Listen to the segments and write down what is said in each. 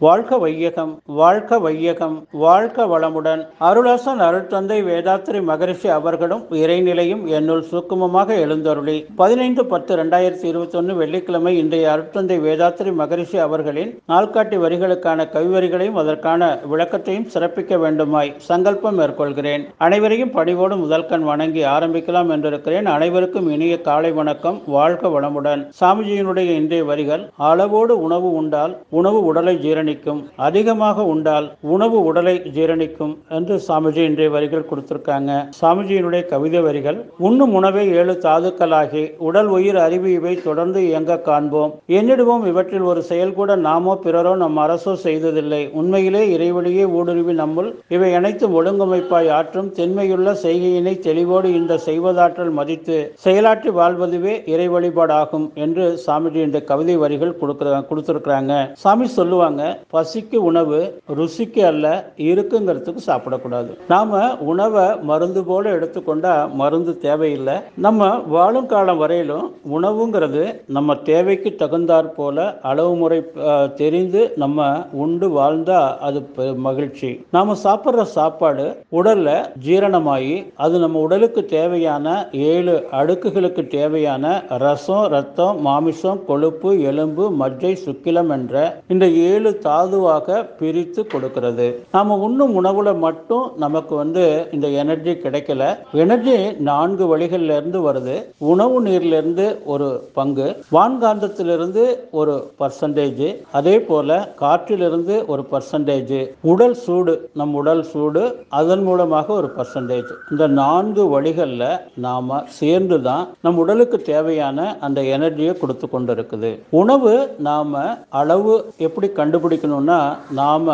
வாழ்க வையகம் வாழ்க வையகம் வாழ்க வளமுடன். அருளாசன் அருட்தந்தை வேதாத்திரி மகரிஷி அவர்களும் இறைநிலையும் என்னுள் சுக்குமமாக எழுந்தருளி. பதினைந்து பத்து ரெண்டாயிரத்தி இருபத்தி ஒன்று வெள்ளிக்கிழமை இன்றைய அருட்தந்தை வேதாத்திரி மகரிஷி அவர்களின் நாள்காட்டி வரிகளுக்கான கவிவரிகளையும் அதற்கான விளக்கத்தையும் சிறப்பிக்க வேண்டுமாய் சங்கல்பம் மேற்கொள்கிறேன். அனைவரையும் பணிவோடு முதல்கண் வணங்கி ஆரம்பிக்கலாம் என்றிருக்கிறேன். அனைவருக்கும் இனிய காலை வணக்கம். வாழ்க வளமுடன். சாமிஜியினுடைய இன்றைய வரிகள் அளவோடு உணவு உண்டால் உணவு உடலை ஜீரணிக்கும் அதிகமாக உண்டால் உணவு உடலை ஜீரணிக்கும் என்று சாமிஜி இன்றைய வரிகள் கொடுத்திருக்காங்க. சாமிஜியினுடைய கவிதை வரிகள் உண்ணும் உணவை ஏழு தாதுக்களாகி உடல் உயிர் அறிவு இவை தொடர்ந்து இயங்க காண்போம். என்னிடுவோம் இவற்றில் ஒரு செயல் கூட நாமோ பிறரோ நம் அரசோ செய்ததில்லை. உண்மையிலே இறைவழியே ஊடுருவி நம்முள் இவை அனைத்தும் ஒழுங்கமைப்பாய் ஆற்றும் தென்மையுள்ள செய்கையினை தெளிவோடு இந்த செய்வதாற்றல் மதித்து செயலாற்றி வாழ்வதுவே இறை வழிபாடாகும் என்று சாமிஜி இந்த கவிதை வரிகள் கொடுக்குற கொடுத்துருக்குறாங்க. சாமி சொல்லுவாங்க பசிக்கு உணவு ருசிக்கு அல்ல இருக்குங்கிறதுக்கு சாப்பிடக்கூடாது. நாம உணவை மருந்து போல எடுத்துக்கொண்டா மருந்து தேவையில்லை. நம்ம வாழும் காலம் வரையிலும் உணவுங்கிறது நம்ம தேவைக்கு தகுந்தாற் போல அளவு முறை தெரிந்து நம்ம உண்டு வாழ்ந்தா அது மகிழ்ச்சி. நாம சாப்பிட்ற சாப்பாடு உடல்ல ஜீரணமாகி அது நம்ம உடலுக்கு தேவையான ஏழு அடுக்குகளுக்கு தேவையான ரசம் ரத்தம் மாமிசம் கொழுப்பு எலும்பு மஜ்ஜை சுக்கிலம் என்ற இந்த ஏழு தாதுவாக பிரித்து கொடுக்கிறது. நாம உண்ணும் உணவுல மட்டும் நமக்கு வந்து இந்த எனர்ஜி கிடைக்கல. எனர்ஜி நான்கு வழிகள்ல இருந்து வருது. உணவு நீர்ல இருந்து ஒரு பங்கு வான்காந்தத்திலிருந்து ஒரு பர்சன்டேஜ் அதே போல காற்றிலிருந்து ஒரு பர்சன்டேஜ் உடல் சூடு நம் உடல் சூடு அதன் மூலமாக ஒரு பர்சன்டேஜ் இந்த நான்கு வழிகளில் நாம சேர்ந்து தான் நம் உடலுக்கு தேவையான அந்த எனர்ஜியை கொடுத்து கொண்டு இருக்குது உணவு நாம அளவு எப்படி குடிக்கணும்னா நாம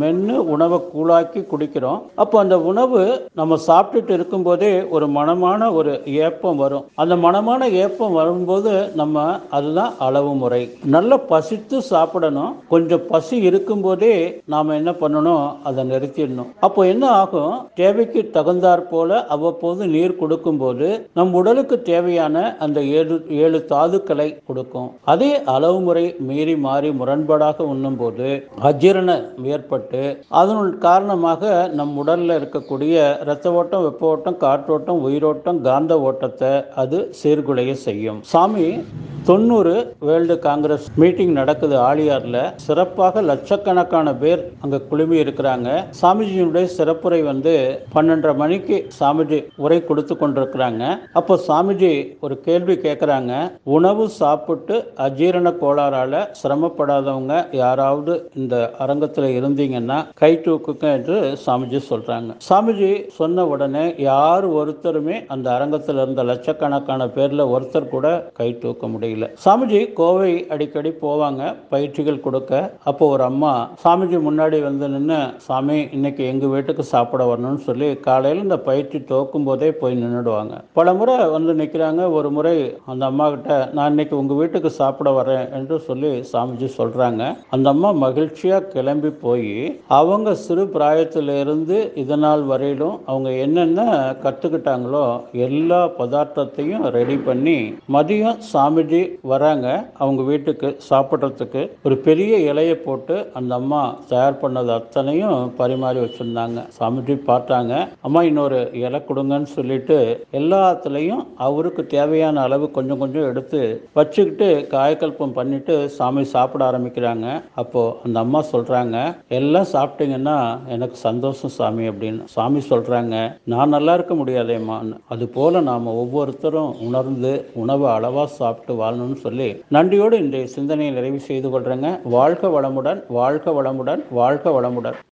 மென்று உணவை கூழாக்கி குடிக்கிறோம். அப்போ அந்த உணவு நம்ம சாப்பிட்டுட்டு இருக்கும்போதே ஒரு மனமான ஒரு ஏப்பம் வரும். அந்த மனமான ஏப்பம் வரும்போது நம்ம அதுதான் அளவு முறை. நல்ல பசித்து சாப்பிடணும். கொஞ்சம் பசி இருக்கும்போதே நாம என்ன பண்ணணும்? அதை நிறுத்திடணும். அப்போ என்ன ஆகும்? தேவைக்கு தகுந்தாற் போல அவ்வப்போது நீர் கொடுக்கும்போது நம் உடலுக்கு தேவையான அந்த ஏழு ஏழு தாதுக்களை கொடுக்கும். அதே அளவு முறை மீறி மாறி முரண்பாடாக உண்ணும்போது அஜீரணம் ஏற்பட்டு அதன் காரணமாக நம் உடலில் இருக்கக்கூடிய இரத்த ஓட்டம் வெப்ப ஓட்டம் காற்றோட்டம் உயிரோட்டம் காந்த ஓட்டத்தை அது சீர்குலைய செய்யும். சாமி தொண்ணூறு வேர்ல்டு காங்கிரஸ் மீட்டிங் நடக்குது ஆலியார்ல. சிறப்பாக லட்சக்கணக்கான பேர் அங்க குழுமி இருக்கிறாங்க. சாமிஜியினுடைய சிறப்புரை வந்து பன்னெண்டரை மணிக்கு சாமிஜி உரை கொடுத்து கொண்டிருக்கிறாங்க. அப்போ சாமிஜி ஒரு கேள்வி கேட்குறாங்க உணவு சாப்பிட்டு அஜீரண கோளாறால சிரமப்படாதவங்க யாராவது இந்த அரங்கத்தில் இருந்தீங்கன்னா கை தூக்குங்க என்று சாமிஜி சொல்றாங்க. சாமிஜி சொன்ன உடனே யார் ஒருத்தருமே அந்த அரங்கத்தில் இருந்த லட்சக்கணக்கான பேர்ல ஒருத்தர் கூட கை தூக்க முடியும் முறையில் சாமிஜி கோவை அடிக்கடி போவாங்க பயிற்சிகள் கொடுக்க. அப்போ ஒரு அம்மா சாமிஜி முன்னாடி வந்து நின்று சாமி இன்னைக்கு எங்க வீட்டுக்கு சாப்பிட வரணும்னு சொல்லி காலையில் இந்த பயிற்சி துவக்கும் போதே போய் நின்றுடுவாங்க பல முறை வந்து நிற்கிறாங்க ஒரு முறை அந்த அம்மா கிட்ட நான் இன்னைக்கு உங்க வீட்டுக்கு சாப்பிட வரேன் என்று சொல்லி சாமிஜி சொல்றாங்க. அந்த அம்மா மகிழ்ச்சியாக கிளம்பி போய் அவங்க சிறு பிராயத்திலிருந்து இதனால் வரையிலும் அவங்க என்னென்ன கற்றுக்கிட்டாங்களோ எல்லா பதார்த்தத்தையும் ரெடி பண்ணி மதியம் சாமிஜி வராங்க. அவங்க வீட்டுக்கு சாப்பிட்றதுக்கு ஒரு பெரிய இலையை போட்டு அந்த அம்மா தயார் பண்ணது அத்தனையும் பரிமாறி வச்சுருந்தாங்க. சாமிஜி பார்த்தாங்க. அம்மா இன்னொரு இலை கொடுங்கன்னு சொல்லிட்டு எல்லாத்துலேயும் அவருக்கு தேவையான அளவு கொஞ்சம் கொஞ்சம் எடுத்து வச்சுக்கிட்டு காயக்கல்பம் பண்ணிட்டு சாமி சாப்பிட ஆரம்பிக்கிறாங்க. அப்போது அந்த அம்மா சொல்கிறாங்க எல்லாம் சாப்பிட்டீங்கன்னா எனக்கு சந்தோஷம் சாமி அப்படின்னு. சாமி சொல்கிறாங்க நான் நல்லா இருக்க முடியாதேம்மான்னு அது போல் நாம ஒவ்வொருத்தரும் உணர்ந்து உணவை அளவாக சாப்பிட்டு வாழணும்னு சொல்லி நன்றியோடு இன்றைய சிந்தனையை நிறைவு செய்து கொள்றேங்க. வாழ்க வளமுடன் வாழ்க வளமுடன் வாழ்க வளமுடன்.